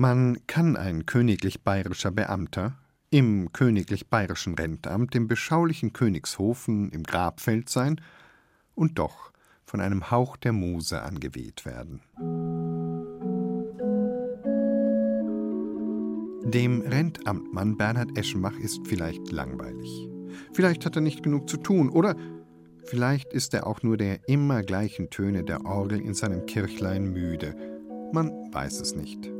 Man kann ein königlich bayerischer Beamter im königlich bayerischen Rentamt im beschaulichen Königshofen im Grabfeld sein und doch von einem Hauch der Muse angeweht werden. Dem Rentamtmann Bernhard Eschenbach ist vielleicht langweilig. Vielleicht hat er nicht genug zu tun oder vielleicht ist er auch nur der immer gleichen Töne der Orgel in seinem Kirchlein müde. Man weiß es nicht.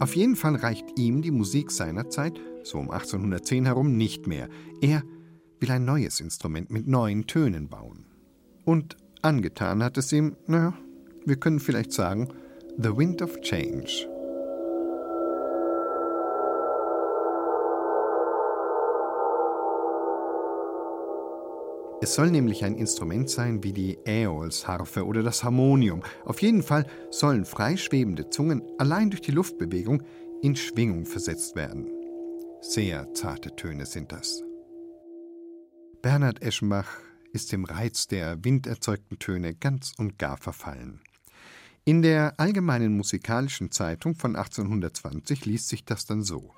Auf jeden Fall reicht ihm die Musik seiner Zeit, so um 1810 herum, nicht mehr. Er will ein neues Instrument mit neuen Tönen bauen. Und angetan hat es ihm, naja, wir können vielleicht sagen, The Wind of Change. Es soll nämlich ein Instrument sein wie die Äolsharfe oder das Harmonium. Auf jeden Fall sollen freischwebende Zungen allein durch die Luftbewegung in Schwingung versetzt werden. Sehr zarte Töne sind das. Bernhard Eschenbach ist dem Reiz der winderzeugten Töne ganz und gar verfallen. In der Allgemeinen Musikalischen Zeitung von 1820 liest sich das dann so.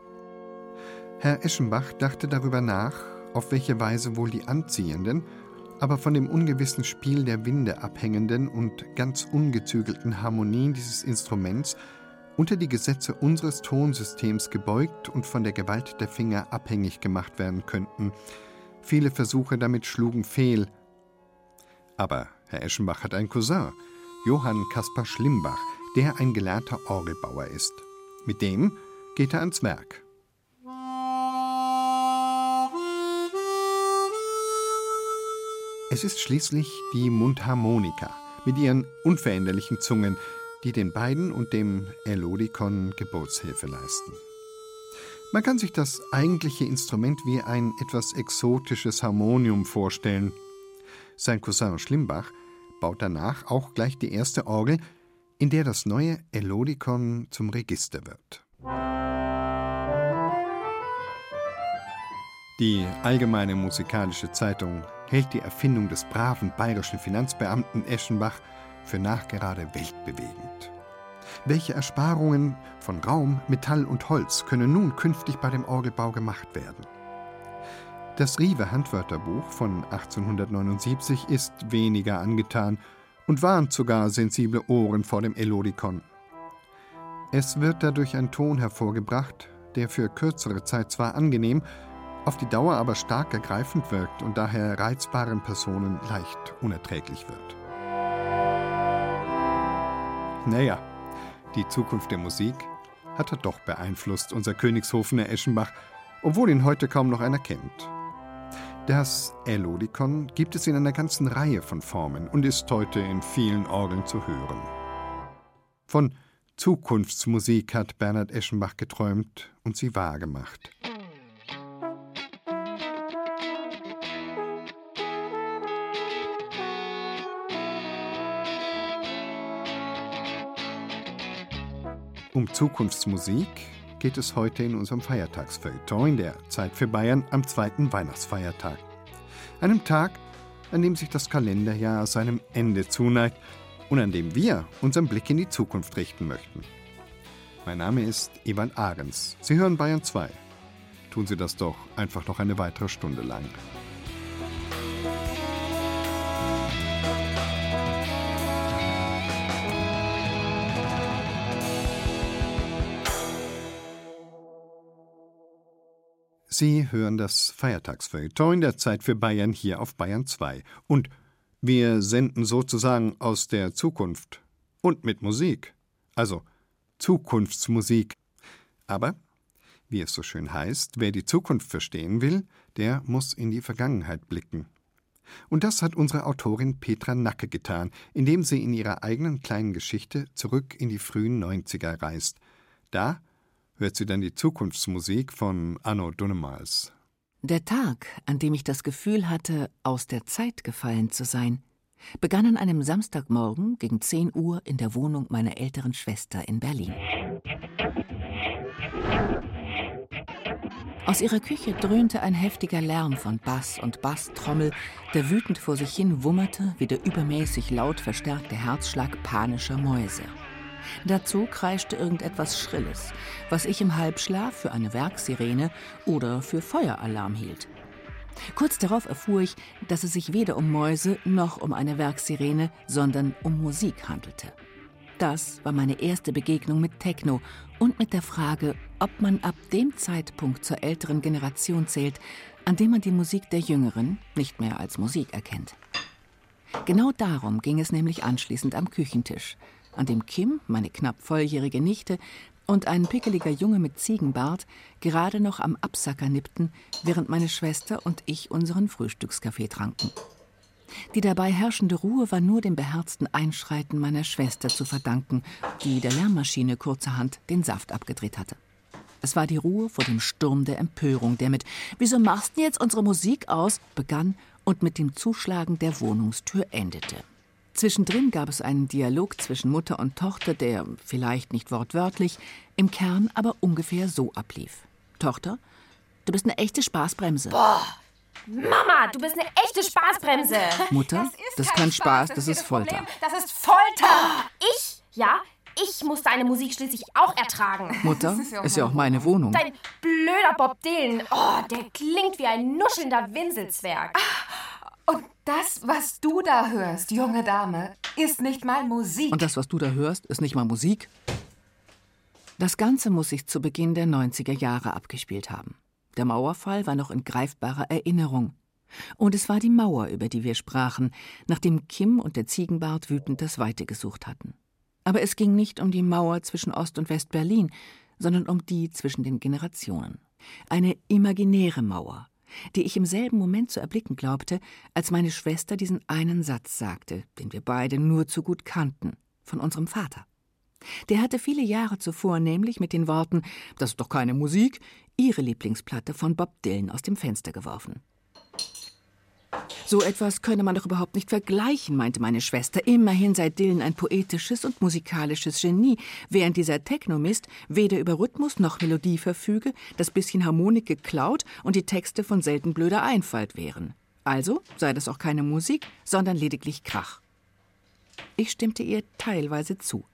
Herr Eschenbach dachte darüber nach, auf welche Weise wohl die anziehenden, aber von dem ungewissen Spiel der Winde abhängenden und ganz ungezügelten Harmonien dieses Instruments unter die Gesetze unseres Tonsystems gebeugt und von der Gewalt der Finger abhängig gemacht werden könnten. Viele Versuche damit schlugen fehl. Aber Herr Eschenbach hat einen Cousin, Johann Kaspar Schlimbach, der ein gelernter Orgelbauer ist. Mit dem geht er ans Werk. Es ist schließlich die Mundharmonika mit ihren unveränderlichen Zungen, die den beiden und dem Elodikon Geburtshilfe leisten. Man kann sich das eigentliche Instrument wie ein etwas exotisches Harmonium vorstellen. Sein Cousin Schlimbach baut danach auch gleich die erste Orgel, in der das neue Elodikon zum Register wird. Die Allgemeine Musikalische Zeitung hält die Erfindung des braven bayerischen Finanzbeamten Eschenbach für nachgerade weltbewegend. Welche Ersparungen von Raum, Metall und Holz können nun künftig bei dem Orgelbau gemacht werden? Das Riewe Handwörterbuch von 1879 ist weniger angetan und warnt sogar sensible Ohren vor dem Elodikon. Es wird dadurch ein Ton hervorgebracht, der für kürzere Zeit zwar angenehm, auf die Dauer aber stark ergreifend wirkt und daher reizbaren Personen leicht unerträglich wird. Naja, die Zukunft der Musik hat er doch beeinflusst, unser Königshofener Eschenbach, obwohl ihn heute kaum noch einer kennt. Das Elodikon gibt es in einer ganzen Reihe von Formen und ist heute in vielen Orgeln zu hören. Von Zukunftsmusik hat Bernhard Eschenbach geträumt und sie wahrgemacht. Um Zukunftsmusik geht es heute in unserem Feiertagsfeuilleton in der Zeit für Bayern am zweiten Weihnachtsfeiertag. Einem Tag, an dem sich das Kalenderjahr seinem Ende zuneigt und an dem wir unseren Blick in die Zukunft richten möchten. Mein Name ist Ewald Ahrens. Sie hören Bayern 2. Tun Sie das doch einfach noch eine weitere Stunde lang. Sie hören das Feiertagsfeuilleton in der Zeit für Bayern hier auf Bayern 2. Und wir senden sozusagen aus der Zukunft. Und mit Musik. Also Zukunftsmusik. Aber, wie es so schön heißt, wer die Zukunft verstehen will, der muss in die Vergangenheit blicken. Und das hat unsere Autorin Petra Nacke getan, indem sie in ihrer eigenen kleinen Geschichte zurück in die frühen 90er reist. Da hört sie dann die Zukunftsmusik von Anno Dunnemals. Der Tag, an dem ich das Gefühl hatte, aus der Zeit gefallen zu sein, begann an einem Samstagmorgen gegen 10 Uhr in der Wohnung meiner älteren Schwester in Berlin. Aus ihrer Küche dröhnte ein heftiger Lärm von Bass und Basstrommel, der wütend vor sich hin wummerte wie der übermäßig laut verstärkte Herzschlag panischer Mäuse. Dazu kreischte irgendetwas Schrilles, was ich im Halbschlaf für eine Werksirene oder für Feueralarm hielt. Kurz darauf erfuhr ich, dass es sich weder um Mäuse noch um eine Werksirene, sondern um Musik handelte. Das war meine erste Begegnung mit Techno und mit der Frage, ob man ab dem Zeitpunkt zur älteren Generation zählt, an dem man die Musik der Jüngeren nicht mehr als Musik erkennt. Genau darum ging es nämlich anschließend am Küchentisch, an dem Kim, meine knapp volljährige Nichte, und ein pickeliger Junge mit Ziegenbart gerade noch am Absacker nippten, während meine Schwester und ich unseren Frühstückskaffee tranken. Die dabei herrschende Ruhe war nur dem beherzten Einschreiten meiner Schwester zu verdanken, die der Lärmmaschine kurzerhand den Saft abgedreht hatte. Es war die Ruhe vor dem Sturm der Empörung, der mit Wieso machst du jetzt unsere Musik aus? begann und mit dem Zuschlagen der Wohnungstür endete. Zwischendrin gab es einen Dialog zwischen Mutter und Tochter, der, vielleicht nicht wortwörtlich, im Kern aber ungefähr so ablief. Tochter, du bist eine echte Spaßbremse. Boah! Mama, du bist eine echte Spaßbremse. Mutter, das ist, das kein Spaß, das, das ist Folter. Problem. Das ist Folter. Ich? Ja, ich muss deine Musik schließlich auch ertragen. Mutter, ist ja auch, ist ja auch meine Wohnung. Dein blöder Bob Dylan. Oh, der klingt wie ein nuschelnder Winselzwerg. Und das, was du da hörst, junge Dame, ist nicht mal Musik. Und das, was du da hörst, ist nicht mal Musik? Das Ganze muss sich zu Beginn der 90er Jahre abgespielt haben. Der Mauerfall war noch in greifbarer Erinnerung. Und es war die Mauer, über die wir sprachen, nachdem Kim und der Ziegenbart wütend das Weite gesucht hatten. Aber es ging nicht um die Mauer zwischen Ost- und West-Berlin, sondern um die zwischen den Generationen. Eine imaginäre Mauer, die ich im selben Moment zu erblicken glaubte, als meine Schwester diesen einen Satz sagte, den wir beide nur zu gut kannten, von unserem Vater. Der hatte viele Jahre zuvor nämlich mit den Worten Das ist doch keine Musik ihre Lieblingsplatte von Bob Dylan aus dem Fenster geworfen. So etwas könne man doch überhaupt nicht vergleichen, meinte meine Schwester. Immerhin sei Dylan ein poetisches und musikalisches Genie, während dieser Technomist weder über Rhythmus noch Melodie verfüge, das bisschen Harmonik geklaut und die Texte von selten blöder Einfalt wären. Also sei das auch keine Musik, sondern lediglich Krach. Ich stimmte ihr teilweise zu.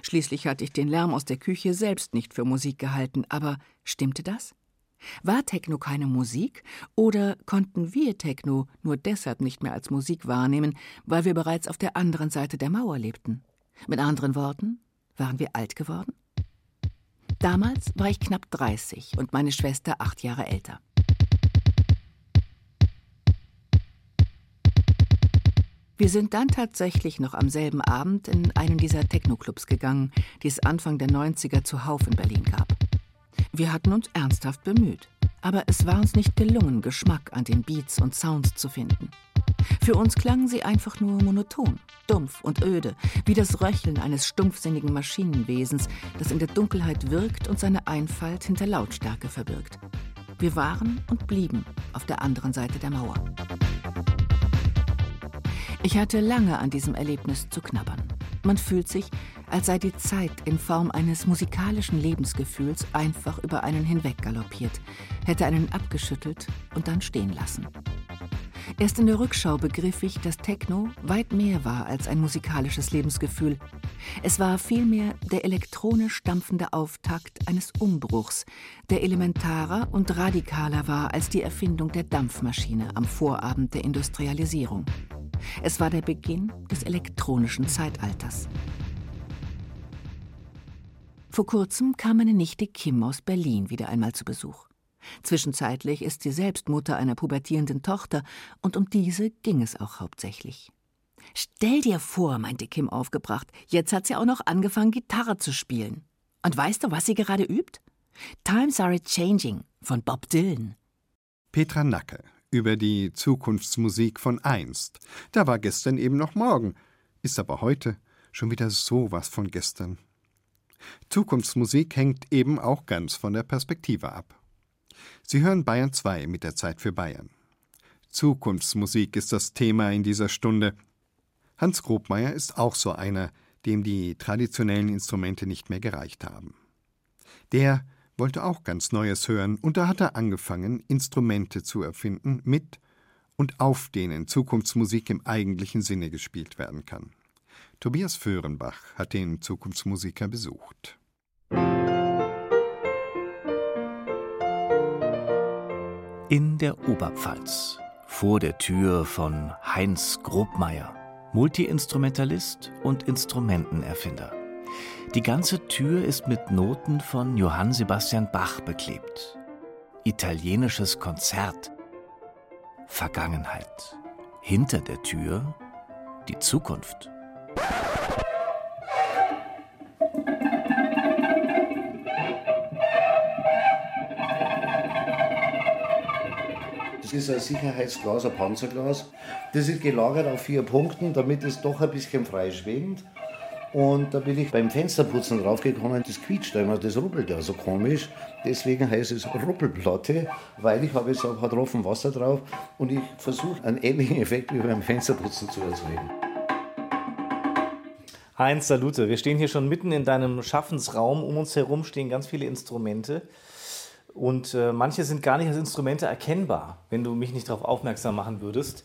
Schließlich hatte ich den Lärm aus der Küche selbst nicht für Musik gehalten, aber stimmte das? War Techno keine Musik oder konnten wir Techno nur deshalb nicht mehr als Musik wahrnehmen, weil wir bereits auf der anderen Seite der Mauer lebten? Mit anderen Worten, waren wir alt geworden? Damals war ich knapp 30 und meine Schwester acht Jahre älter. Wir sind dann tatsächlich noch am selben Abend in einen dieser Techno-Clubs gegangen, die es Anfang der 90er zuhauf in Berlin gab. Wir hatten uns ernsthaft bemüht, aber es war uns nicht gelungen, Geschmack an den Beats und Sounds zu finden. Für uns klangen sie einfach nur monoton, dumpf und öde, wie das Röcheln eines stumpfsinnigen Maschinenwesens, das in der Dunkelheit wirkt und seine Einfalt hinter Lautstärke verbirgt. Wir waren und blieben auf der anderen Seite der Mauer. Ich hatte lange an diesem Erlebnis zu knabbern. Man fühlt sich, als sei die Zeit in Form eines musikalischen Lebensgefühls einfach über einen hinweg galoppiert, hätte einen abgeschüttelt und dann stehen lassen. Erst in der Rückschau begriff ich, dass Techno weit mehr war als ein musikalisches Lebensgefühl. Es war vielmehr der elektronisch stampfende Auftakt eines Umbruchs, der elementarer und radikaler war als die Erfindung der Dampfmaschine am Vorabend der Industrialisierung. Es war der Beginn des elektronischen Zeitalters. Vor kurzem kam meine Nichte Kim aus Berlin wieder einmal zu Besuch. Zwischenzeitlich ist sie selbst Mutter einer pubertierenden Tochter, und um diese ging es auch hauptsächlich. Stell dir vor, meinte Kim aufgebracht, jetzt hat sie auch noch angefangen, Gitarre zu spielen. Und weißt du, was sie gerade übt? Times Are Changing von Bob Dylan. Petra Nacke über die Zukunftsmusik von einst. Da war gestern eben noch morgen, ist aber heute schon wieder sowas von gestern. Zukunftsmusik hängt eben auch ganz von der Perspektive ab. Sie hören Bayern 2 mit der Zeit für Bayern. Zukunftsmusik ist das Thema in dieser Stunde. Hans Grobmeier ist auch so einer, dem die traditionellen Instrumente nicht mehr gereicht haben. Der wollte auch ganz Neues hören, und da hat er angefangen, Instrumente zu erfinden, mit und auf denen Zukunftsmusik im eigentlichen Sinne gespielt werden kann. Tobias Föhrenbach hat den Zukunftsmusiker besucht. In der Oberpfalz, vor der Tür von Heinz Grobmeier, Multiinstrumentalist und Instrumentenerfinder. Die ganze Tür ist mit Noten von Johann Sebastian Bach beklebt. Italienisches Konzert. Vergangenheit. Hinter der Tür die Zukunft. Das ist ein Sicherheitsglas, ein Panzerglas. Das ist gelagert auf vier Punkten, damit es doch ein bisschen frei schwingt. Und da bin ich beim Fensterputzen draufgekommen, das quietscht immer, das ruppelt ja so komisch. Deswegen heißt es Ruppelplatte, weil ich habe jetzt ein paar Tropfen Wasser drauf und ich versuche einen ähnlichen Effekt wie beim Fensterputzen zu erzeugen. Heinz, Salute. Wir stehen hier schon mitten in deinem Schaffensraum. Um uns herum stehen ganz viele Instrumente. Und äh, manche sind gar nicht als Instrumente erkennbar, wenn du mich nicht darauf aufmerksam machen würdest.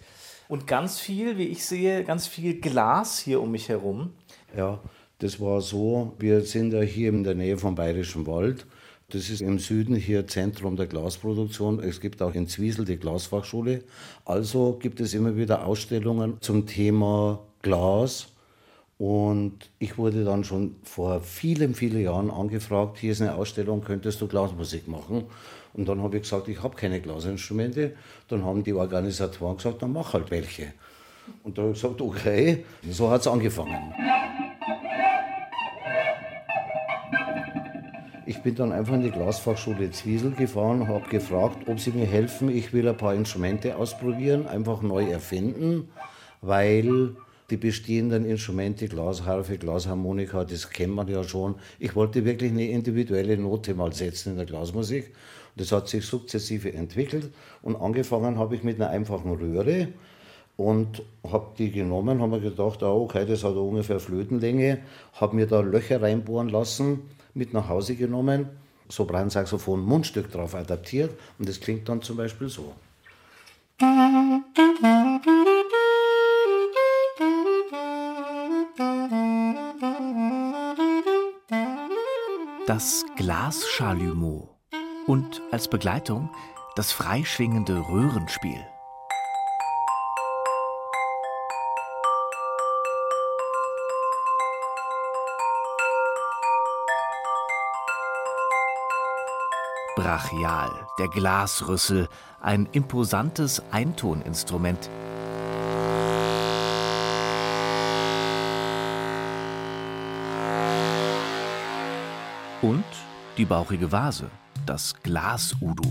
Und ganz viel, wie ich sehe, ganz viel Glas hier um mich herum. Ja, das war so. Wir sind ja hier in der Nähe vom Bayerischen Wald. Das ist im Süden hier Zentrum der Glasproduktion. Es gibt auch in Zwiesel die Glasfachschule. Also gibt es immer wieder Ausstellungen zum Thema Glas. Und ich wurde dann schon vor vielen, vielen Jahren angefragt, hier ist eine Ausstellung, könntest du Glasmusik machen? Und dann habe ich gesagt, ich habe keine Glasinstrumente. Dann haben die Organisatoren gesagt, dann mach halt welche. Und da habe ich gesagt, okay, so hat es angefangen. Ich bin dann einfach in die Glasfachschule Zwiesel gefahren, habe gefragt, ob sie mir helfen. Ich will ein paar Instrumente ausprobieren, einfach neu erfinden, weil die bestehenden Instrumente, Glasharfe, Glasharmonika, das kennt man ja schon. Ich wollte wirklich eine individuelle Note mal setzen in der Glasmusik. Das hat sich sukzessive entwickelt und angefangen habe ich mit einer einfachen Röhre und habe die genommen, habe mir gedacht, oh, okay, das hat ungefähr Flötenlänge, habe mir da Löcher reinbohren lassen, mit nach Hause genommen, Sopransaxophon Mundstück drauf adaptiert und das klingt dann zum Beispiel so. das Glaschalumeau und als Begleitung das freischwingende Röhrenspiel. Brachial, der Glasrüssel, ein imposantes Eintoninstrument, Und die bauchige Vase, das Glas-Udu.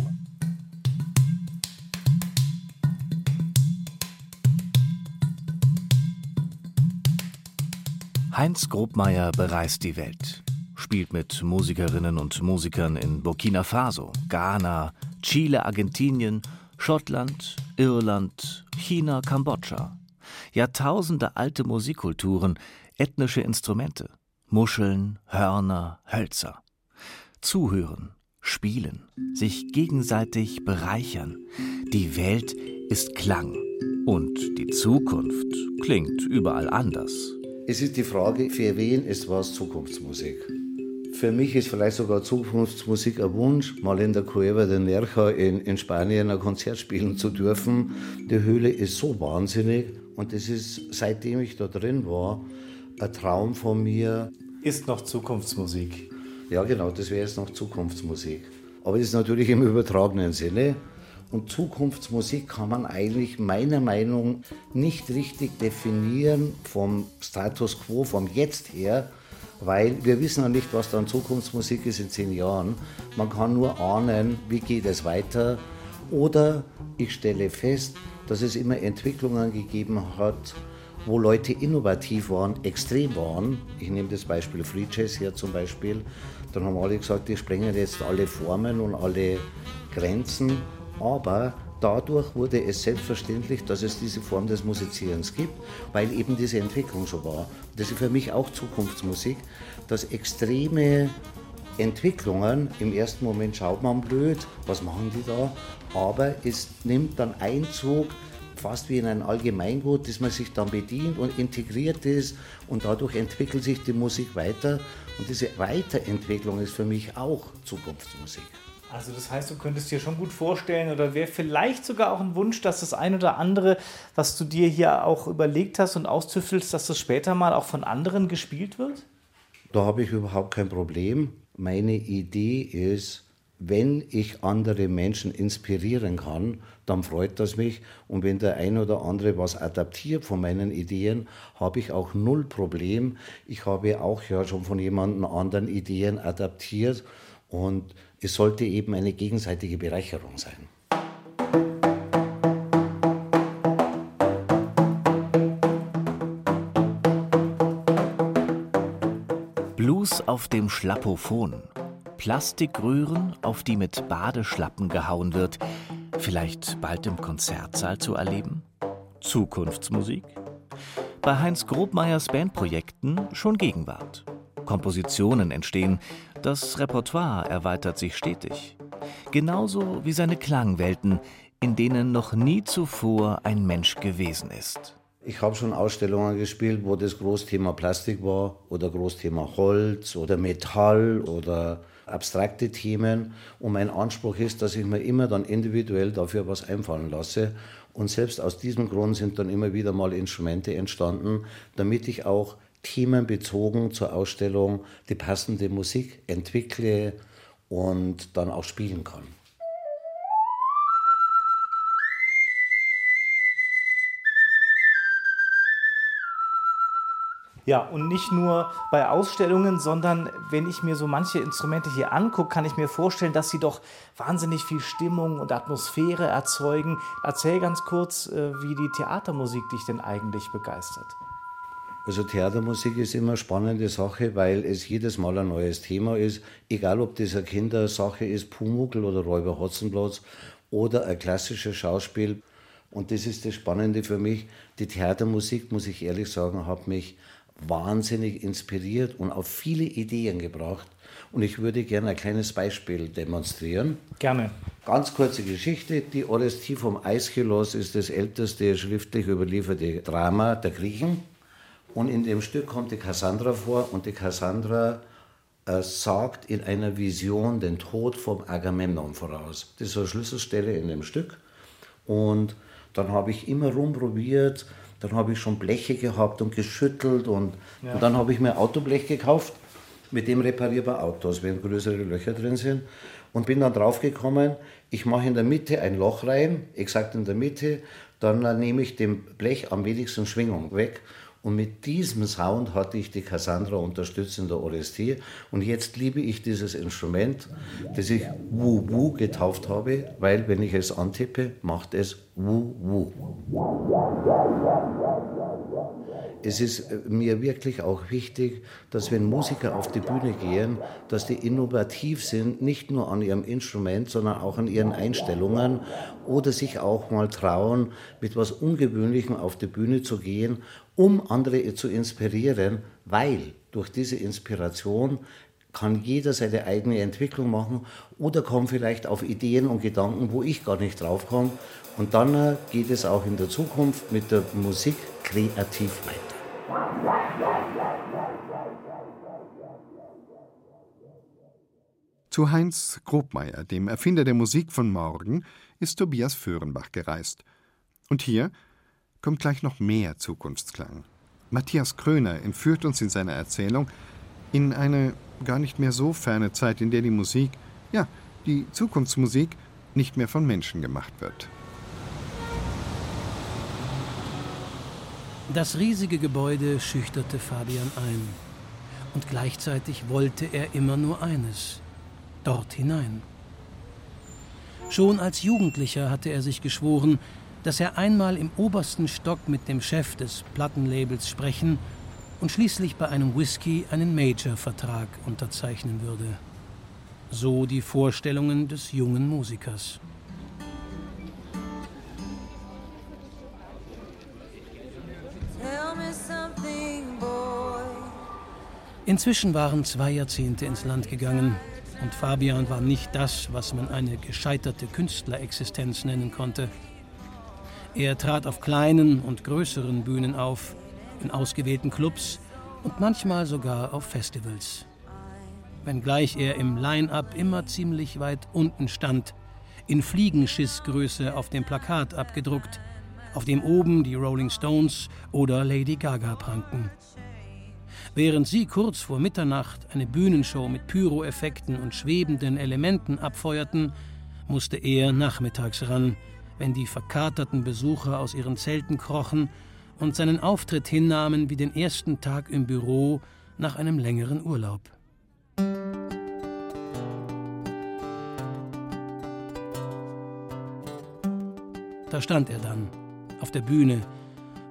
Heinz Grobmeier bereist die Welt, spielt mit Musikerinnen und Musikern in Burkina Faso, Ghana, Chile, Argentinien, Schottland, Irland, China, Kambodscha. Jahrtausende alte Musikkulturen, ethnische Instrumente. Muscheln, Hörner, Hölzer. Zuhören, spielen, sich gegenseitig bereichern. Die Welt ist Klang und die Zukunft klingt überall anders. Es ist die Frage, für wen ist was Zukunftsmusik? Für mich ist vielleicht sogar Zukunftsmusik ein Wunsch, mal in der Cueva de Nerja in, in Spanien ein Konzert spielen zu dürfen. Die Höhle ist so wahnsinnig und es ist, seitdem ich da drin war, ein Traum von mir. Ist noch Zukunftsmusik. Ja, genau, das wäre jetzt noch Zukunftsmusik. Aber es ist natürlich im übertragenen Sinne. Und Zukunftsmusik kann man eigentlich meiner Meinung nach nicht richtig definieren vom Status quo, vom Jetzt her, weil wir wissen ja nicht, was dann Zukunftsmusik ist in zehn Jahren. Man kann nur ahnen, wie geht es weiter. Oder ich stelle fest, dass es immer Entwicklungen gegeben hat, wo Leute innovativ waren, extrem waren. Ich nehme das Beispiel Free Jazz hier zum Beispiel. Dann haben alle gesagt, die sprengen jetzt alle Formen und alle Grenzen. Aber dadurch wurde es selbstverständlich, dass es diese Form des Musizierens gibt, weil eben diese Entwicklung so war. Das ist für mich auch Zukunftsmusik, dass extreme Entwicklungen, im ersten Moment schaut man blöd, was machen die da, aber es nimmt dann Einzug fast wie in ein Allgemeingut, das man sich dann bedient und integriert ist und dadurch entwickelt sich die Musik weiter und diese Weiterentwicklung ist für mich auch Zukunftsmusik. Also das heißt, du könntest dir schon gut vorstellen oder wäre vielleicht sogar auch ein Wunsch, dass das ein oder andere, was du dir hier auch überlegt hast und austüffelst, dass das später mal auch von anderen gespielt wird? Da habe ich überhaupt kein Problem. Meine Idee ist, wenn ich andere Menschen inspirieren kann, dann freut das mich. Und wenn der ein oder andere was adaptiert von meinen Ideen, habe ich auch null Problem. Ich habe auch ja schon von jemandem anderen Ideen adaptiert und es sollte eben eine gegenseitige Bereicherung sein. Blues auf dem Schlappophon. Plastikröhren, auf die mit Badeschlappen gehauen wird. Vielleicht bald im Konzertsaal zu erleben? Zukunftsmusik? Bei Heinz Grobmeyers Bandprojekten schon Gegenwart. Kompositionen entstehen, das Repertoire erweitert sich stetig. Genauso wie seine Klangwelten, in denen noch nie zuvor ein Mensch gewesen ist. Ich habe schon Ausstellungen gespielt, wo das Großthema Plastik war oder Großthema Holz oder Metall oder abstrakte Themen. Und mein Anspruch ist, dass ich mir immer dann individuell dafür was einfallen lasse. Und selbst aus diesem Grund sind dann immer wieder mal Instrumente entstanden, damit ich auch themenbezogen zur Ausstellung die passende Musik entwickle und dann auch spielen kann. Ja, und nicht nur bei Ausstellungen, sondern wenn ich mir so manche Instrumente hier angucke, kann ich mir vorstellen, dass sie doch wahnsinnig viel Stimmung und Atmosphäre erzeugen. Erzähl ganz kurz, äh, wie die Theatermusik dich denn eigentlich begeistert. Also Theatermusik ist immer eine spannende Sache, weil es jedes Mal ein neues Thema ist. Egal, ob das eine Kindersache ist, Pumuckl oder Räuber Hotzenplotz oder ein klassisches Schauspiel. Und das ist das Spannende für mich. Die Theatermusik, muss ich ehrlich sagen, hat mich wahnsinnig inspiriert und auf viele Ideen gebracht. Und ich würde gerne ein kleines Beispiel demonstrieren. Gerne. Ganz kurze Geschichte. Die Orestie vom Aeschylus ist das älteste schriftlich überlieferte Drama der Griechen. Und in dem Stück kommt die Cassandra vor und die Cassandra äh, sagt in einer Vision den Tod vom Agamemnon voraus. Das ist eine Schlüsselstelle in dem Stück. Und dann habe ich immer rumprobiert, dann habe ich schon Bleche gehabt und geschüttelt und, ja. und dann habe ich mir Autoblech gekauft, mit dem reparierbar Autos, wenn größere Löcher drin sind. Und bin dann draufgekommen, ich mache in der Mitte ein Loch rein, exakt in der Mitte, dann nehme ich dem Blech am wenigsten Schwingung weg und mit diesem Sound hatte ich die Cassandra unterstützt in der Orestie. Und jetzt liebe ich dieses Instrument, das ich Wu Wu getauft habe, weil wenn ich es antippe, macht es Wu Wu. Es ist äh, mir wirklich auch wichtig, dass wenn Musiker auf die Bühne gehen, dass die innovativ sind, nicht nur an ihrem Instrument, sondern auch an ihren Einstellungen oder sich auch mal trauen, mit was Ungewöhnlichem auf die Bühne zu gehen um andere zu inspirieren, weil durch diese Inspiration kann jeder seine eigene Entwicklung machen oder kommt vielleicht auf Ideen und Gedanken, wo ich gar nicht drauf komme. Und dann äh, geht es auch in der Zukunft mit der Musik kreativ weiter. Zu Heinz Grobmeier, dem Erfinder der Musik von morgen, ist Tobias Föhrenbach gereist. Und hier kommt gleich noch mehr Zukunftsklang. Matthias Kröner entführt uns in seiner Erzählung in eine gar nicht mehr so ferne Zeit, in der die Musik, ja, die Zukunftsmusik, nicht mehr von Menschen gemacht wird. Das riesige Gebäude schüchterte Fabian ein. Und gleichzeitig wollte er immer nur eines: dort hinein. Schon als Jugendlicher hatte er sich geschworen, dass er einmal im obersten Stock mit dem Chef des Plattenlabels sprechen und schließlich bei einem Whisky einen Major-Vertrag unterzeichnen würde. So die Vorstellungen des jungen Musikers. Inzwischen waren zwei Jahrzehnte ins Land gegangen und Fabian war nicht das, was man eine gescheiterte Künstlerexistenz nennen konnte. Er trat auf kleinen und größeren Bühnen auf, in ausgewählten Clubs und manchmal sogar auf Festivals. Wenngleich er im Line-up immer ziemlich weit unten stand, in Fliegenschissgröße auf dem Plakat abgedruckt, auf dem oben die Rolling Stones oder Lady Gaga pranken. Während sie kurz vor Mitternacht eine Bühnenshow mit Pyroeffekten und schwebenden Elementen abfeuerten, musste er nachmittags ran, wenn die verkaterten Besucher aus ihren Zelten krochen und seinen Auftritt hinnahmen wie den ersten Tag im Büro nach einem längeren Urlaub. Da stand er dann, auf der Bühne,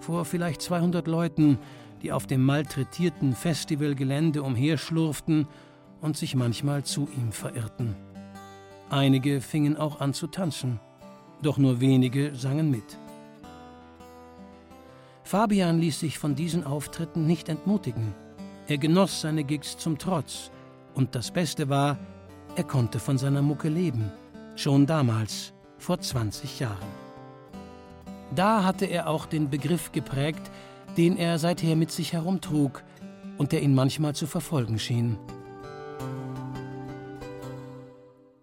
vor vielleicht 200 Leuten, die auf dem malträtierten Festivalgelände umherschlurften und sich manchmal zu ihm verirrten. Einige fingen auch an zu tanzen, doch nur wenige sangen mit. Fabian ließ sich von diesen Auftritten nicht entmutigen. Er genoss seine Gigs zum Trotz und das Beste war, er konnte von seiner Mucke leben, schon damals, vor 20 Jahren. Da hatte er auch den Begriff geprägt, den er seither mit sich herumtrug und der ihn manchmal zu verfolgen schien.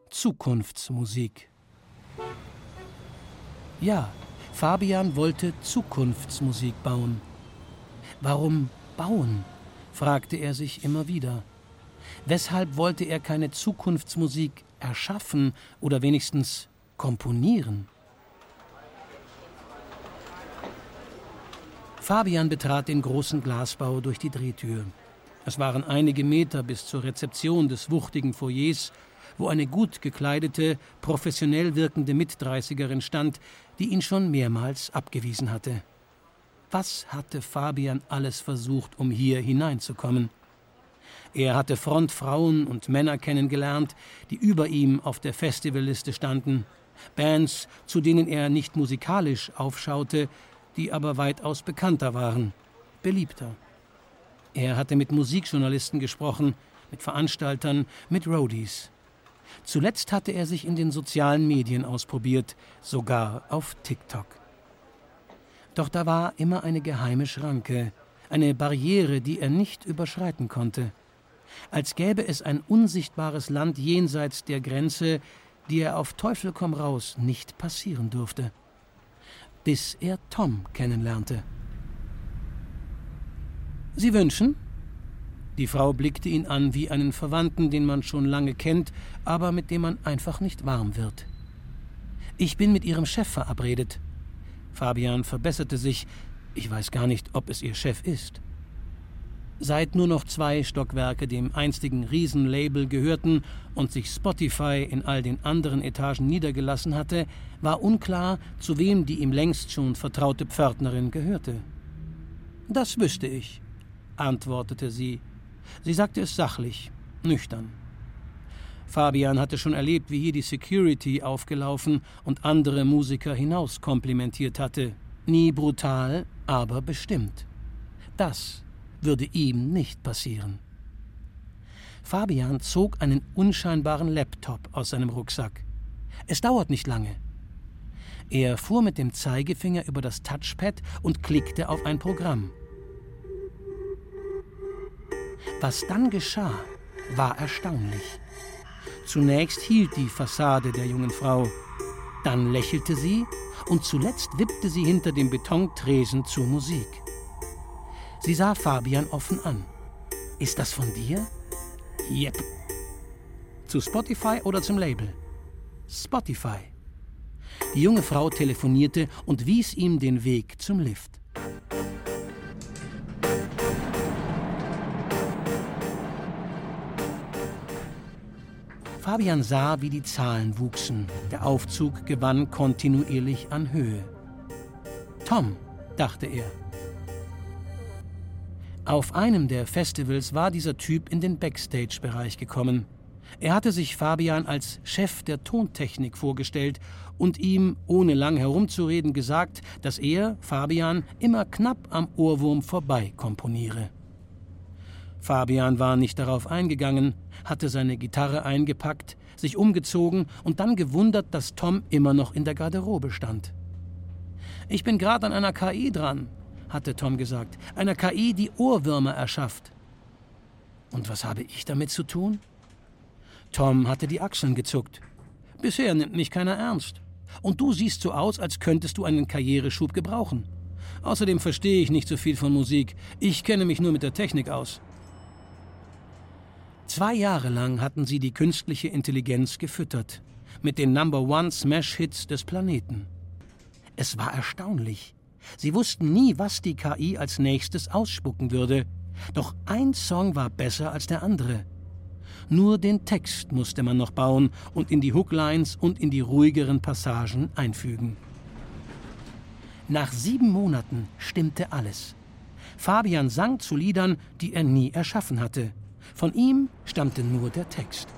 Zukunftsmusik. Ja, Fabian wollte Zukunftsmusik bauen. Warum bauen? fragte er sich immer wieder. Weshalb wollte er keine Zukunftsmusik erschaffen oder wenigstens komponieren? Fabian betrat den großen Glasbau durch die Drehtür. Es waren einige Meter bis zur Rezeption des wuchtigen Foyers, wo eine gut gekleidete, professionell wirkende Mitdreißigerin stand, die ihn schon mehrmals abgewiesen hatte. Was hatte Fabian alles versucht, um hier hineinzukommen? Er hatte Frontfrauen und Männer kennengelernt, die über ihm auf der Festivalliste standen, Bands, zu denen er nicht musikalisch aufschaute, die aber weitaus bekannter waren, beliebter. Er hatte mit Musikjournalisten gesprochen, mit Veranstaltern, mit Roadies. Zuletzt hatte er sich in den sozialen Medien ausprobiert, sogar auf TikTok. Doch da war immer eine geheime Schranke, eine Barriere, die er nicht überschreiten konnte. Als gäbe es ein unsichtbares Land jenseits der Grenze, die er auf Teufel komm raus nicht passieren durfte bis er Tom kennenlernte. Sie wünschen? Die Frau blickte ihn an wie einen Verwandten, den man schon lange kennt, aber mit dem man einfach nicht warm wird. Ich bin mit Ihrem Chef verabredet. Fabian verbesserte sich. Ich weiß gar nicht, ob es Ihr Chef ist. Seit nur noch zwei Stockwerke dem einstigen Riesenlabel gehörten und sich Spotify in all den anderen Etagen niedergelassen hatte, war unklar, zu wem die ihm längst schon vertraute Pförtnerin gehörte. Das wüsste ich, antwortete sie. Sie sagte es sachlich, nüchtern. Fabian hatte schon erlebt, wie hier die Security aufgelaufen und andere Musiker hinaus komplimentiert hatte. Nie brutal, aber bestimmt. Das würde ihm nicht passieren. Fabian zog einen unscheinbaren Laptop aus seinem Rucksack. Es dauert nicht lange. Er fuhr mit dem Zeigefinger über das Touchpad und klickte auf ein Programm. Was dann geschah, war erstaunlich. Zunächst hielt die Fassade der jungen Frau, dann lächelte sie und zuletzt wippte sie hinter dem Betontresen zur Musik. Sie sah Fabian offen an. Ist das von dir? Yep. Zu Spotify oder zum Label? Spotify. Die junge Frau telefonierte und wies ihm den Weg zum Lift. Fabian sah, wie die Zahlen wuchsen. Der Aufzug gewann kontinuierlich an Höhe. Tom, dachte er. Auf einem der Festivals war dieser Typ in den Backstage-Bereich gekommen. Er hatte sich Fabian als Chef der Tontechnik vorgestellt und ihm, ohne lang herumzureden, gesagt, dass er, Fabian, immer knapp am Ohrwurm vorbei komponiere. Fabian war nicht darauf eingegangen, hatte seine Gitarre eingepackt, sich umgezogen und dann gewundert, dass Tom immer noch in der Garderobe stand. Ich bin gerade an einer KI dran, hatte Tom gesagt. Einer KI, die Ohrwürmer erschafft. Und was habe ich damit zu tun? Tom hatte die Achseln gezuckt. Bisher nimmt mich keiner ernst. Und du siehst so aus, als könntest du einen Karriereschub gebrauchen. Außerdem verstehe ich nicht so viel von Musik. Ich kenne mich nur mit der Technik aus. Zwei Jahre lang hatten sie die künstliche Intelligenz gefüttert. Mit den Number One Smash-Hits des Planeten. Es war erstaunlich. Sie wussten nie, was die KI als nächstes ausspucken würde. Doch ein Song war besser als der andere. Nur den Text musste man noch bauen und in die Hooklines und in die ruhigeren Passagen einfügen. Nach sieben Monaten stimmte alles. Fabian sang zu Liedern, die er nie erschaffen hatte. Von ihm stammte nur der Text.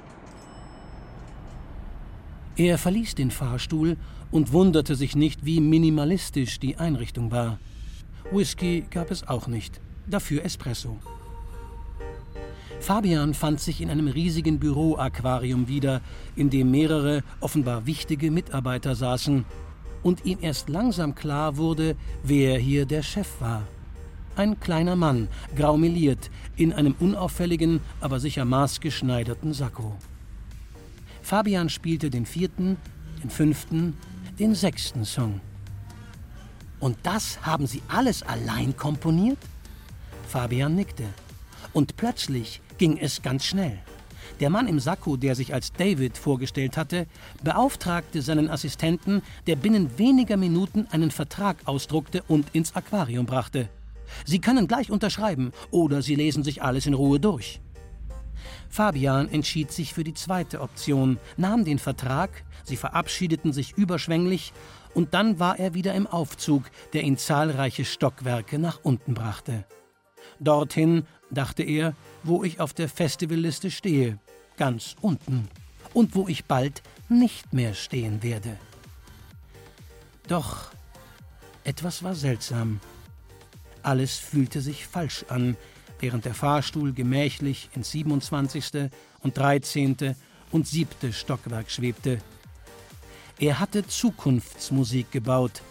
Er verließ den Fahrstuhl und wunderte sich nicht, wie minimalistisch die Einrichtung war. Whisky gab es auch nicht, dafür Espresso. Fabian fand sich in einem riesigen Büroaquarium wieder, in dem mehrere offenbar wichtige Mitarbeiter saßen und ihm erst langsam klar wurde, wer hier der Chef war. Ein kleiner Mann, graumeliert, in einem unauffälligen, aber sicher maßgeschneiderten Sakko. Fabian spielte den vierten, den fünften, den sechsten Song. Und das haben Sie alles allein komponiert? Fabian nickte. Und plötzlich ging es ganz schnell. Der Mann im Sakko, der sich als David vorgestellt hatte, beauftragte seinen Assistenten, der binnen weniger Minuten einen Vertrag ausdruckte und ins Aquarium brachte. Sie können gleich unterschreiben oder Sie lesen sich alles in Ruhe durch. Fabian entschied sich für die zweite Option, nahm den Vertrag, sie verabschiedeten sich überschwänglich und dann war er wieder im Aufzug, der ihn zahlreiche Stockwerke nach unten brachte. Dorthin, dachte er, wo ich auf der Festivalliste stehe, ganz unten, und wo ich bald nicht mehr stehen werde. Doch etwas war seltsam. Alles fühlte sich falsch an, während der Fahrstuhl gemächlich ins 27. und 13. und 7. Stockwerk schwebte. Er hatte Zukunftsmusik gebaut.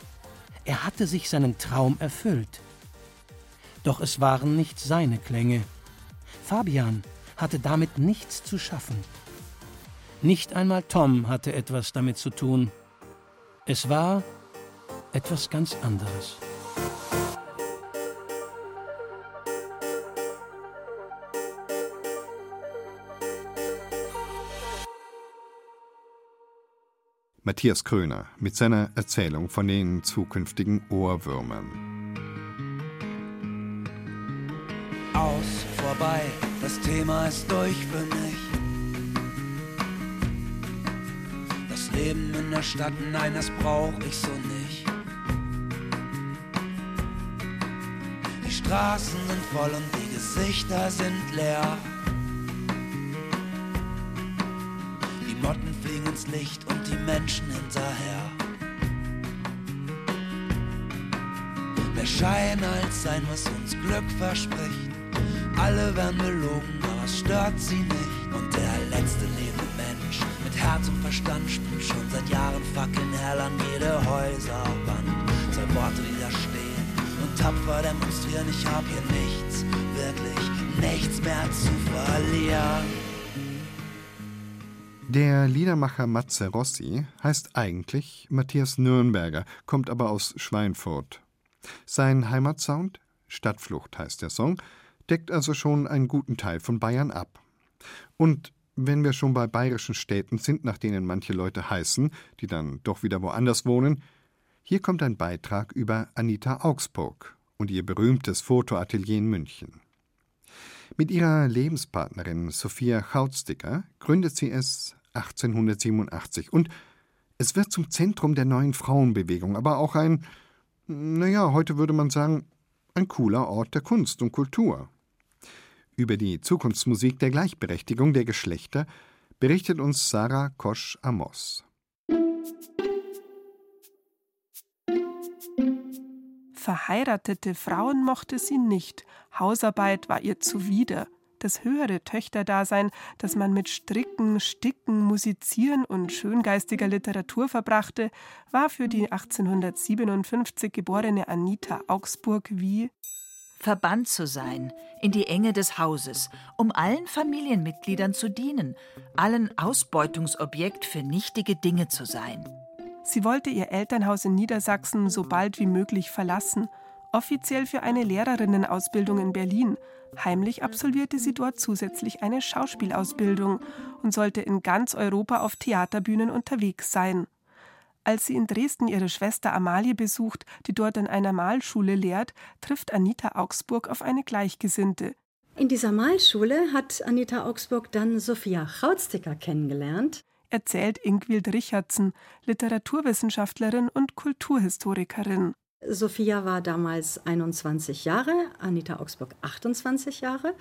Er hatte sich seinen Traum erfüllt. Doch es waren nicht seine Klänge. Fabian hatte damit nichts zu schaffen. Nicht einmal Tom hatte etwas damit zu tun. Es war etwas ganz anderes. Matthias Kröner mit seiner Erzählung von den zukünftigen Ohrwürmern. Aus, vorbei, das Thema ist durch für mich. Das Leben in der Stadt, nein, das brauch ich so nicht. Die Straßen sind voll und die Gesichter sind leer. Die Motten fliegen ins Licht und die Menschen hinterher. Mehr Schein als sein, was uns Glück verspricht. Alle werden belogen, aber es stört sie nicht. Und der letzte lebende Mensch mit Herz und Verstand springt schon seit Jahren Fackeln hell an jede Häuserwand. Zwei Worte, die da stehen und tapfer demonstrieren. Ich hab hier nichts, wirklich nichts mehr zu verlieren. Der Liedermacher Matze Rossi heißt eigentlich Matthias Nürnberger, kommt aber aus Schweinfurt. Sein Heimatsound, Stadtflucht heißt der Song, deckt also schon einen guten Teil von Bayern ab. Und wenn wir schon bei bayerischen Städten sind, nach denen manche Leute heißen, die dann doch wieder woanders wohnen, hier kommt ein Beitrag über Anita Augsburg und ihr berühmtes Fotoatelier in München. Mit ihrer Lebenspartnerin Sophia Chautsticker gründet sie es 1887 und es wird zum Zentrum der neuen Frauenbewegung, aber auch ein, naja, heute würde man sagen, ein cooler Ort der Kunst und Kultur. Über die Zukunftsmusik der Gleichberechtigung der Geschlechter berichtet uns Sarah Kosch-Amos. Verheiratete Frauen mochte sie nicht, Hausarbeit war ihr zuwider. Das höhere Töchterdasein, das man mit Stricken, Sticken, Musizieren und schöngeistiger Literatur verbrachte, war für die 1857 geborene Anita Augsburg wie verbannt zu sein, in die Enge des Hauses, um allen Familienmitgliedern zu dienen, allen Ausbeutungsobjekt für nichtige Dinge zu sein. Sie wollte ihr Elternhaus in Niedersachsen so bald wie möglich verlassen, offiziell für eine Lehrerinnenausbildung in Berlin. Heimlich absolvierte sie dort zusätzlich eine Schauspielausbildung und sollte in ganz Europa auf Theaterbühnen unterwegs sein. Als sie in Dresden ihre Schwester Amalie besucht, die dort an einer Malschule lehrt, trifft Anita Augsburg auf eine Gleichgesinnte. In dieser Malschule hat Anita Augsburg dann Sophia Chautsticker kennengelernt. Erzählt Ingwild Richardson, Literaturwissenschaftlerin und Kulturhistorikerin. Sophia war damals 21 Jahre, Anita Augsburg 28 Jahre.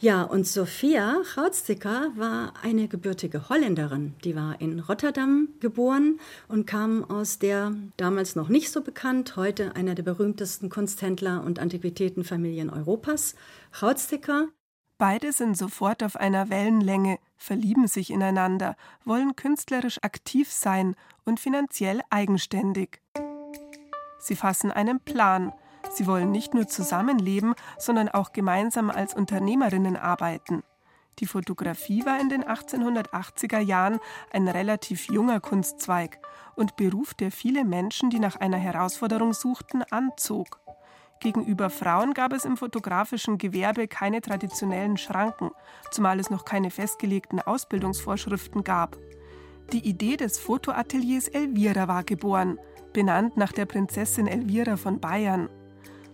Ja, und Sophia Chautsticker war eine gebürtige Holländerin. Die war in Rotterdam geboren und kam aus der damals noch nicht so bekannt, heute einer der berühmtesten Kunsthändler und Antiquitätenfamilien Europas, Chautsticker. Beide sind sofort auf einer Wellenlänge, verlieben sich ineinander, wollen künstlerisch aktiv sein und finanziell eigenständig. Sie fassen einen Plan – Sie wollen nicht nur zusammenleben, sondern auch gemeinsam als Unternehmerinnen arbeiten. Die Fotografie war in den 1880er Jahren ein relativ junger Kunstzweig und Beruf, der viele Menschen, die nach einer Herausforderung suchten, anzog. Gegenüber Frauen gab es im fotografischen Gewerbe keine traditionellen Schranken, zumal es noch keine festgelegten Ausbildungsvorschriften gab. Die Idee des Fotoateliers Elvira war geboren, benannt nach der Prinzessin Elvira von Bayern.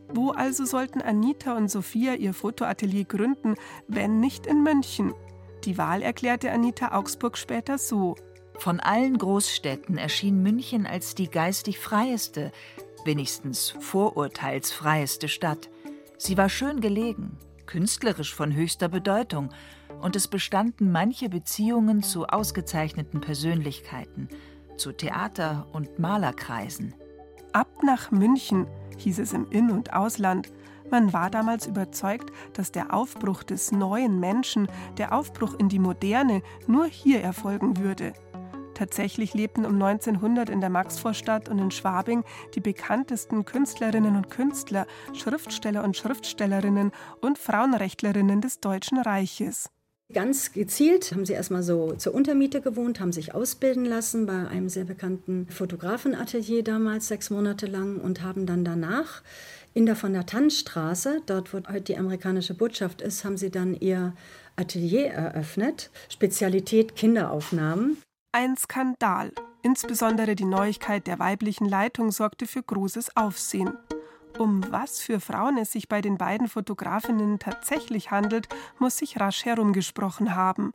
Wo also sollten Anita und Sophia ihr Fotoatelier gründen, wenn nicht in München? Die Wahl erklärte Anita Augsburg später so. Von allen Großstädten erschien München als die geistig freieste, wenigstens vorurteilsfreieste Stadt. Sie war schön gelegen, künstlerisch von höchster Bedeutung, und es bestanden manche Beziehungen zu ausgezeichneten Persönlichkeiten, zu Theater- und Malerkreisen. Ab nach München, hieß es im In- und Ausland. Man war damals überzeugt, dass der Aufbruch des neuen Menschen, der Aufbruch in die Moderne, nur hier erfolgen würde. Tatsächlich lebten um 1900 in der Maxvorstadt und in Schwabing die bekanntesten Künstlerinnen und Künstler, Schriftsteller und Schriftstellerinnen und Frauenrechtlerinnen des Deutschen Reiches. Ganz gezielt haben sie erstmal so zur Untermiete gewohnt, haben sich ausbilden lassen bei einem sehr bekannten Fotografenatelier damals sechs Monate lang und haben dann danach in der von der Tannstraße, dort wo heute die amerikanische Botschaft ist, haben sie dann ihr Atelier eröffnet, Spezialität Kinderaufnahmen. Ein Skandal. Insbesondere die Neuigkeit der weiblichen Leitung sorgte für großes Aufsehen. Um was für Frauen es sich bei den beiden Fotografinnen tatsächlich handelt, muss sich rasch herumgesprochen haben.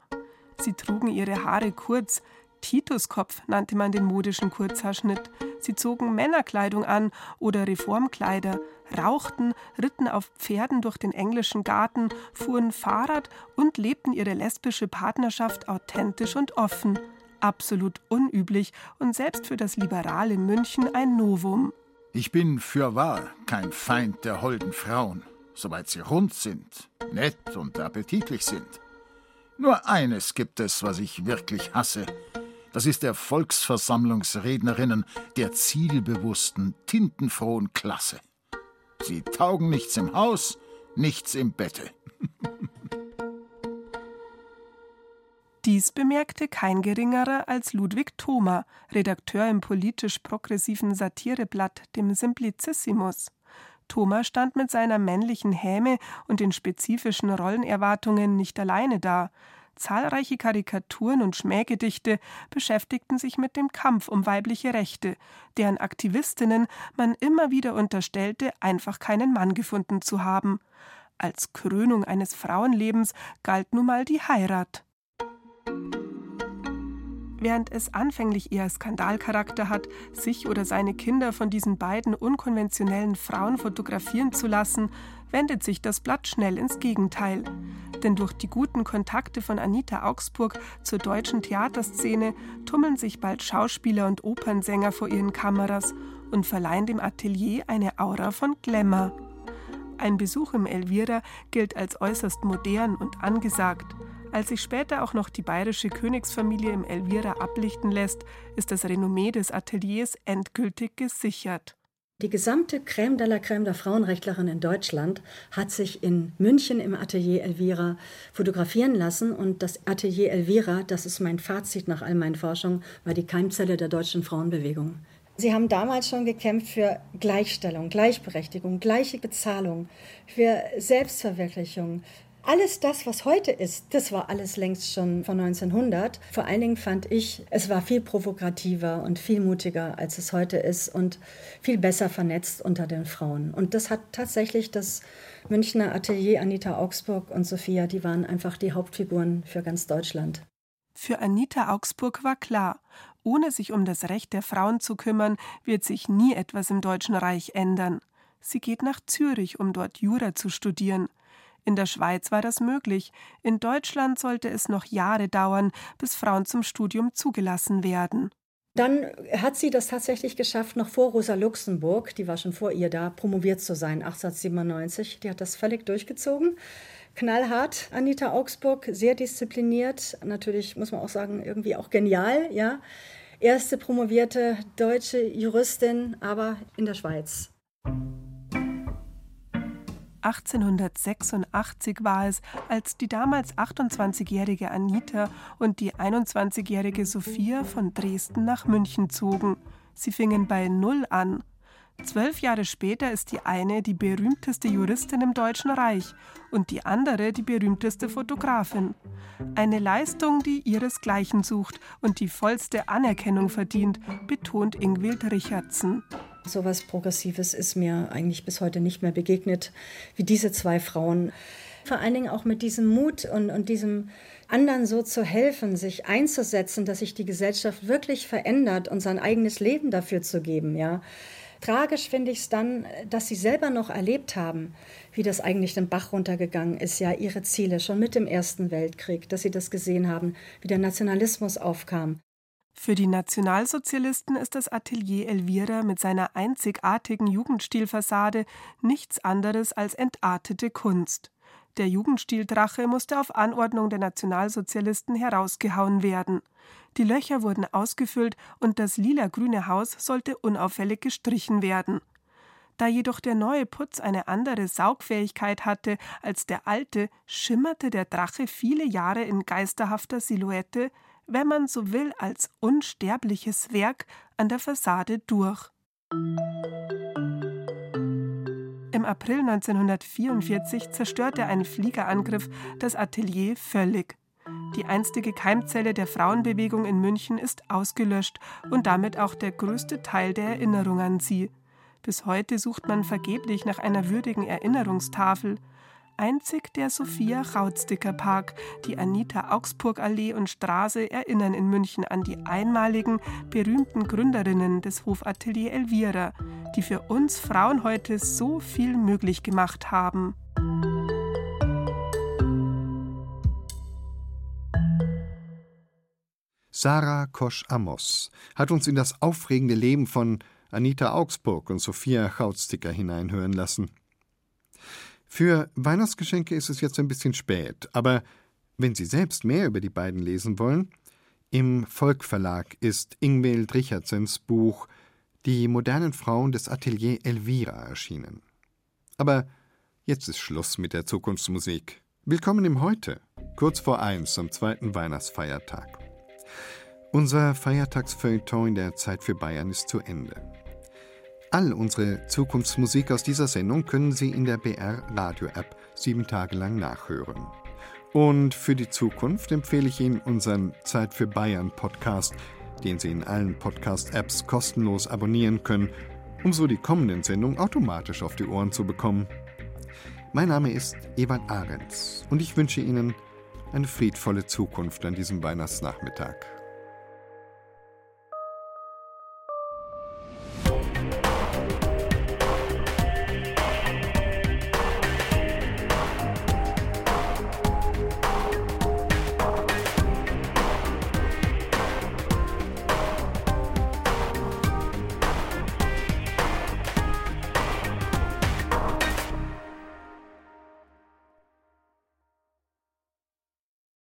Sie trugen ihre Haare kurz, Tituskopf nannte man den modischen Kurzhaarschnitt. Sie zogen Männerkleidung an oder Reformkleider, rauchten, ritten auf Pferden durch den englischen Garten, fuhren Fahrrad und lebten ihre lesbische Partnerschaft authentisch und offen. Absolut unüblich und selbst für das liberale München ein Novum. Ich bin fürwahr kein Feind der holden Frauen, soweit sie rund sind, nett und appetitlich sind. Nur eines gibt es, was ich wirklich hasse. Das ist der Volksversammlungsrednerinnen der zielbewussten, tintenfrohen Klasse. Sie taugen nichts im Haus, nichts im Bette. Dies bemerkte kein geringerer als Ludwig Thoma, Redakteur im politisch-progressiven Satireblatt, dem Simplicissimus. Thoma stand mit seiner männlichen Häme und den spezifischen Rollenerwartungen nicht alleine da. Zahlreiche Karikaturen und Schmähgedichte beschäftigten sich mit dem Kampf um weibliche Rechte, deren Aktivistinnen man immer wieder unterstellte, einfach keinen Mann gefunden zu haben. Als Krönung eines Frauenlebens galt nun mal die Heirat. Während es anfänglich eher Skandalcharakter hat, sich oder seine Kinder von diesen beiden unkonventionellen Frauen fotografieren zu lassen, wendet sich das Blatt schnell ins Gegenteil. Denn durch die guten Kontakte von Anita Augsburg zur deutschen Theaterszene tummeln sich bald Schauspieler und Opernsänger vor ihren Kameras und verleihen dem Atelier eine Aura von Glamour. Ein Besuch im Elvira gilt als äußerst modern und angesagt. Als sich später auch noch die bayerische Königsfamilie im Elvira ablichten lässt, ist das Renommee des Ateliers endgültig gesichert. Die gesamte Crème de la Crème der Frauenrechtlerin in Deutschland hat sich in München im Atelier Elvira fotografieren lassen. Und das Atelier Elvira, das ist mein Fazit nach all meinen Forschungen, war die Keimzelle der deutschen Frauenbewegung. Sie haben damals schon gekämpft für Gleichstellung, Gleichberechtigung, gleiche Bezahlung, für Selbstverwirklichung, alles das, was heute ist, das war alles längst schon von 1900. Vor allen Dingen fand ich, es war viel provokativer und viel mutiger, als es heute ist und viel besser vernetzt unter den Frauen. Und das hat tatsächlich das Münchner Atelier Anita Augsburg und Sophia, die waren einfach die Hauptfiguren für ganz Deutschland. Für Anita Augsburg war klar, ohne sich um das Recht der Frauen zu kümmern, wird sich nie etwas im Deutschen Reich ändern. Sie geht nach Zürich, um dort Jura zu studieren. In der Schweiz war das möglich, in Deutschland sollte es noch Jahre dauern, bis Frauen zum Studium zugelassen werden. Dann hat sie das tatsächlich geschafft, noch vor Rosa Luxemburg, die war schon vor ihr da, promoviert zu sein, 1897. Die hat das völlig durchgezogen. Knallhart, Anita Augsburg, sehr diszipliniert, natürlich muss man auch sagen, irgendwie auch genial, ja. Erste promovierte deutsche Juristin, aber in der Schweiz. 1886 war es, als die damals 28-jährige Anita und die 21-jährige Sophia von Dresden nach München zogen. Sie fingen bei Null an. Zwölf Jahre später ist die eine die berühmteste Juristin im Deutschen Reich und die andere die berühmteste Fotografin. Eine Leistung, die ihresgleichen sucht und die vollste Anerkennung verdient, betont Ingwild Richardson. So was Progressives ist mir eigentlich bis heute nicht mehr begegnet, wie diese zwei Frauen. Vor allen Dingen auch mit diesem Mut und, und diesem anderen so zu helfen, sich einzusetzen, dass sich die Gesellschaft wirklich verändert und sein eigenes Leben dafür zu geben, ja. Tragisch finde ich es dann, dass sie selber noch erlebt haben, wie das eigentlich den Bach runtergegangen ist, ja, ihre Ziele schon mit dem Ersten Weltkrieg, dass sie das gesehen haben, wie der Nationalismus aufkam. Für die Nationalsozialisten ist das Atelier Elvira mit seiner einzigartigen Jugendstilfassade nichts anderes als entartete Kunst. Der Jugendstildrache musste auf Anordnung der Nationalsozialisten herausgehauen werden. Die Löcher wurden ausgefüllt und das lila-grüne Haus sollte unauffällig gestrichen werden. Da jedoch der neue Putz eine andere Saugfähigkeit hatte als der alte, schimmerte der Drache viele Jahre in geisterhafter Silhouette, wenn man so will, als unsterbliches Werk an der Fassade durch. Im April 1944 zerstörte ein Fliegerangriff das Atelier völlig. Die einstige Keimzelle der Frauenbewegung in München ist ausgelöscht und damit auch der größte Teil der Erinnerung an sie. Bis heute sucht man vergeblich nach einer würdigen Erinnerungstafel einzig der Sophia Rautsticker Park, die Anita Augsburg Allee und Straße erinnern in München an die einmaligen, berühmten Gründerinnen des Hofatelier Elvira, die für uns Frauen heute so viel möglich gemacht haben. Sarah Kosch-Amos hat uns in das aufregende Leben von Anita Augsburg und Sophia Chautsticker hineinhören lassen. Für Weihnachtsgeschenke ist es jetzt ein bisschen spät, aber wenn Sie selbst mehr über die beiden lesen wollen, im Volk Verlag ist Ingvild Richardsens Buch Die modernen Frauen des Atelier Elvira erschienen. Aber jetzt ist Schluss mit der Zukunftsmusik. Willkommen im Heute, kurz vor eins am zweiten Weihnachtsfeiertag. Unser Feiertagsfeuilleton in der Zeit für Bayern ist zu Ende. All unsere Zukunftsmusik aus dieser Sendung können Sie in der BR Radio App sieben Tage lang nachhören. Und für die Zukunft empfehle ich Ihnen unseren Zeit für Bayern Podcast, den Sie in allen Podcast-Apps kostenlos abonnieren können, um so die kommenden Sendungen automatisch auf die Ohren zu bekommen. Mein Name ist Ewald Ahrens und ich wünsche Ihnen eine friedvolle Zukunft an diesem Weihnachtsnachmittag.